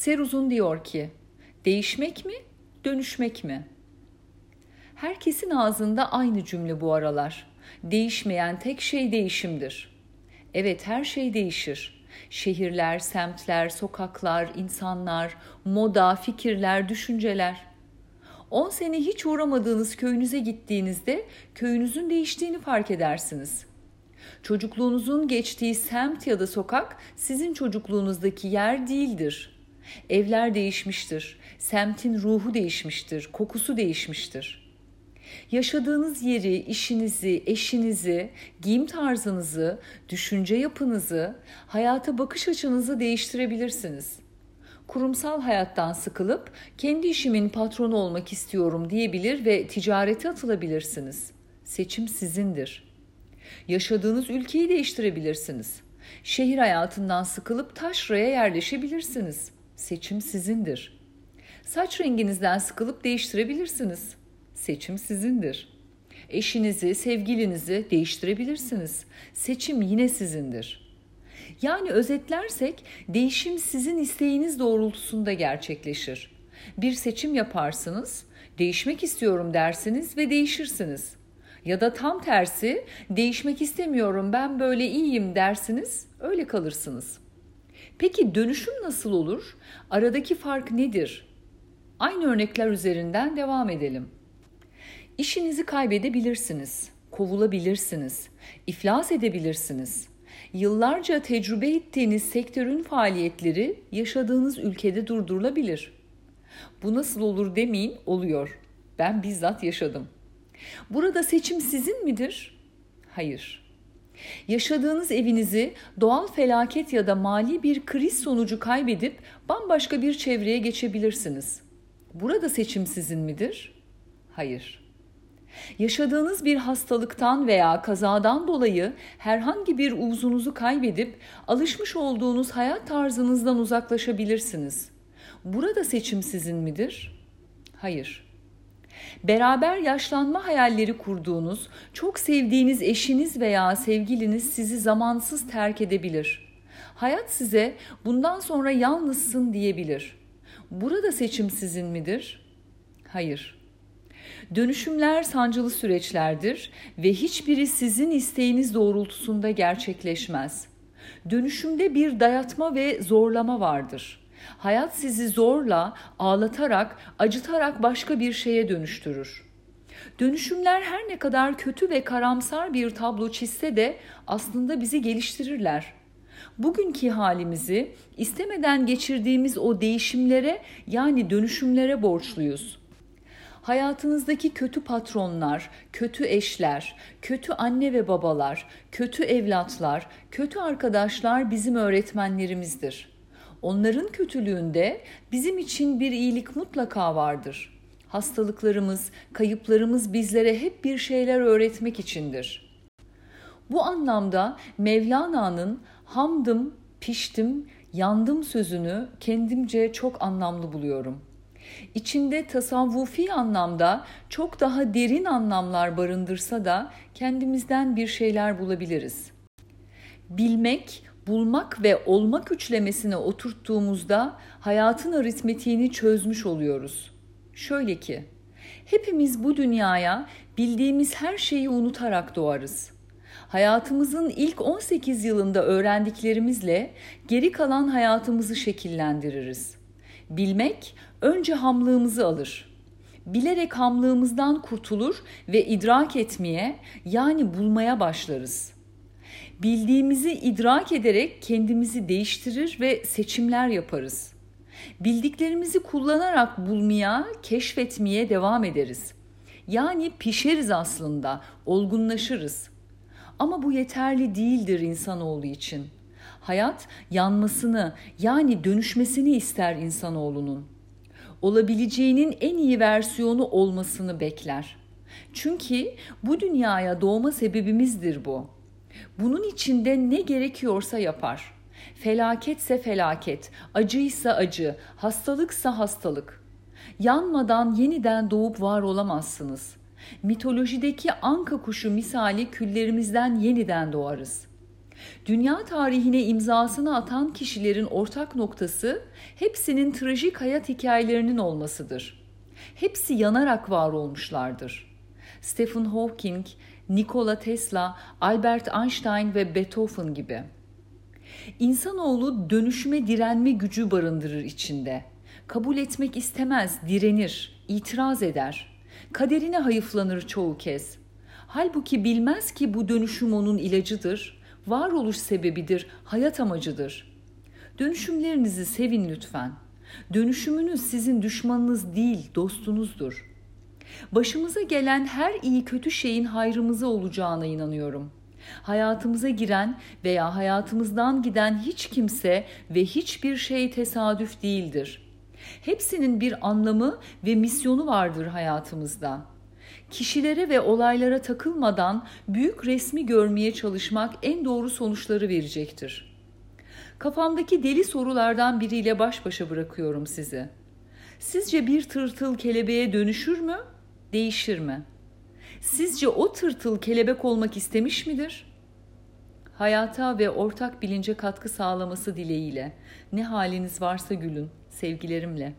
Seruzun diyor ki, değişmek mi, dönüşmek mi? Herkesin ağzında aynı cümle bu aralar. Değişmeyen tek şey değişimdir. Evet her şey değişir. Şehirler, semtler, sokaklar, insanlar, moda, fikirler, düşünceler. 10 sene hiç uğramadığınız köyünüze gittiğinizde köyünüzün değiştiğini fark edersiniz. Çocukluğunuzun geçtiği semt ya da sokak sizin çocukluğunuzdaki yer değildir. Evler değişmiştir, semtin ruhu değişmiştir, kokusu değişmiştir. Yaşadığınız yeri, işinizi, eşinizi, giyim tarzınızı, düşünce yapınızı, hayata bakış açınızı değiştirebilirsiniz. Kurumsal hayattan sıkılıp kendi işimin patronu olmak istiyorum diyebilir ve ticarete atılabilirsiniz. Seçim sizindir.'' Yaşadığınız ülkeyi değiştirebilirsiniz. Şehir hayatından sıkılıp taşraya yerleşebilirsiniz. Seçim sizindir. Saç renginizden sıkılıp değiştirebilirsiniz. Seçim sizindir. Eşinizi, sevgilinizi değiştirebilirsiniz. Seçim yine sizindir. Yani özetlersek değişim sizin isteğiniz doğrultusunda gerçekleşir. Bir seçim yaparsınız, değişmek istiyorum dersiniz ve değişirsiniz. Ya da tam tersi değişmek istemiyorum ben böyle iyiyim dersiniz öyle kalırsınız. Peki dönüşüm nasıl olur? Aradaki fark nedir? Aynı örnekler üzerinden devam edelim. İşinizi kaybedebilirsiniz, kovulabilirsiniz, iflas edebilirsiniz. Yıllarca tecrübe ettiğiniz sektörün faaliyetleri yaşadığınız ülkede durdurulabilir. Bu nasıl olur demeyin, oluyor. Ben bizzat yaşadım.'' Burada seçim sizin midir? Hayır. Yaşadığınız evinizi doğal felaket ya da mali bir kriz sonucu kaybedip bambaşka bir çevreye geçebilirsiniz. Burada seçim sizin midir? Hayır. Yaşadığınız bir hastalıktan veya kazadan dolayı herhangi bir uzunuzu kaybedip alışmış olduğunuz hayat tarzınızdan uzaklaşabilirsiniz. Burada seçim sizin midir? Hayır. Beraber yaşlanma hayalleri kurduğunuz, çok sevdiğiniz eşiniz veya sevgiliniz sizi zamansız terk edebilir. Hayat size bundan sonra yalnızsın diyebilir. Burada seçim sizin midir? Hayır. Dönüşümler sancılı süreçlerdir ve hiçbiri sizin isteğiniz doğrultusunda gerçekleşmez. Dönüşümde bir dayatma ve zorlama vardır. Hayat sizi zorla, ağlatarak, acıtarak başka bir şeye dönüştürür. Dönüşümler her ne kadar kötü ve karamsar bir tablo çizse de aslında bizi geliştirirler. Bugünkü halimizi istemeden geçirdiğimiz o değişimlere yani dönüşümlere borçluyuz. Hayatınızdaki kötü patronlar, kötü eşler, kötü anne ve babalar, kötü evlatlar, kötü arkadaşlar bizim öğretmenlerimizdir. Onların kötülüğünde bizim için bir iyilik mutlaka vardır. Hastalıklarımız, kayıplarımız bizlere hep bir şeyler öğretmek içindir. Bu anlamda Mevlana'nın hamdım, piştim, yandım sözünü kendimce çok anlamlı buluyorum. İçinde tasavvufi anlamda çok daha derin anlamlar barındırsa da kendimizden bir şeyler bulabiliriz. Bilmek, bulmak ve olmak üçlemesine oturttuğumuzda hayatın aritmetiğini çözmüş oluyoruz. Şöyle ki, hepimiz bu dünyaya bildiğimiz her şeyi unutarak doğarız. Hayatımızın ilk 18 yılında öğrendiklerimizle geri kalan hayatımızı şekillendiririz. Bilmek önce hamlığımızı alır. Bilerek hamlığımızdan kurtulur ve idrak etmeye yani bulmaya başlarız.'' Bildiğimizi idrak ederek kendimizi değiştirir ve seçimler yaparız. Bildiklerimizi kullanarak bulmaya, keşfetmeye devam ederiz. Yani pişeriz aslında, olgunlaşırız. Ama bu yeterli değildir insanoğlu için. Hayat yanmasını yani dönüşmesini ister insanoğlunun. Olabileceğinin en iyi versiyonu olmasını bekler. Çünkü bu dünyaya doğma sebebimizdir bu. Bunun içinde ne gerekiyorsa yapar. Felaketse felaket, acıysa acı, hastalıksa hastalık. Yanmadan yeniden doğup var olamazsınız. Mitolojideki anka kuşu misali küllerimizden yeniden doğarız. Dünya tarihine imzasını atan kişilerin ortak noktası hepsinin trajik hayat hikayelerinin olmasıdır. Hepsi yanarak var olmuşlardır. Stephen Hawking, Nikola Tesla, Albert Einstein ve Beethoven gibi. İnsanoğlu dönüşüme direnme gücü barındırır içinde. Kabul etmek istemez, direnir, itiraz eder. Kaderine hayıflanır çoğu kez. Halbuki bilmez ki bu dönüşüm onun ilacıdır, varoluş sebebidir, hayat amacıdır. Dönüşümlerinizi sevin lütfen. Dönüşümünüz sizin düşmanınız değil, dostunuzdur. Başımıza gelen her iyi kötü şeyin hayrımıza olacağına inanıyorum. Hayatımıza giren veya hayatımızdan giden hiç kimse ve hiçbir şey tesadüf değildir.'' Hepsinin bir anlamı ve misyonu vardır hayatımızda. Kişilere ve olaylara takılmadan büyük resmi görmeye çalışmak en doğru sonuçları verecektir. Kafamdaki deli sorulardan biriyle baş başa bırakıyorum sizi. Sizce bir tırtıl kelebeğe dönüşür mü? Değişir mi? Sizce o tırtıl kelebek olmak istemiş midir? Hayata ve ortak bilince katkı sağlaması dileğiyle ne haliniz varsa gülün sevgilerimle.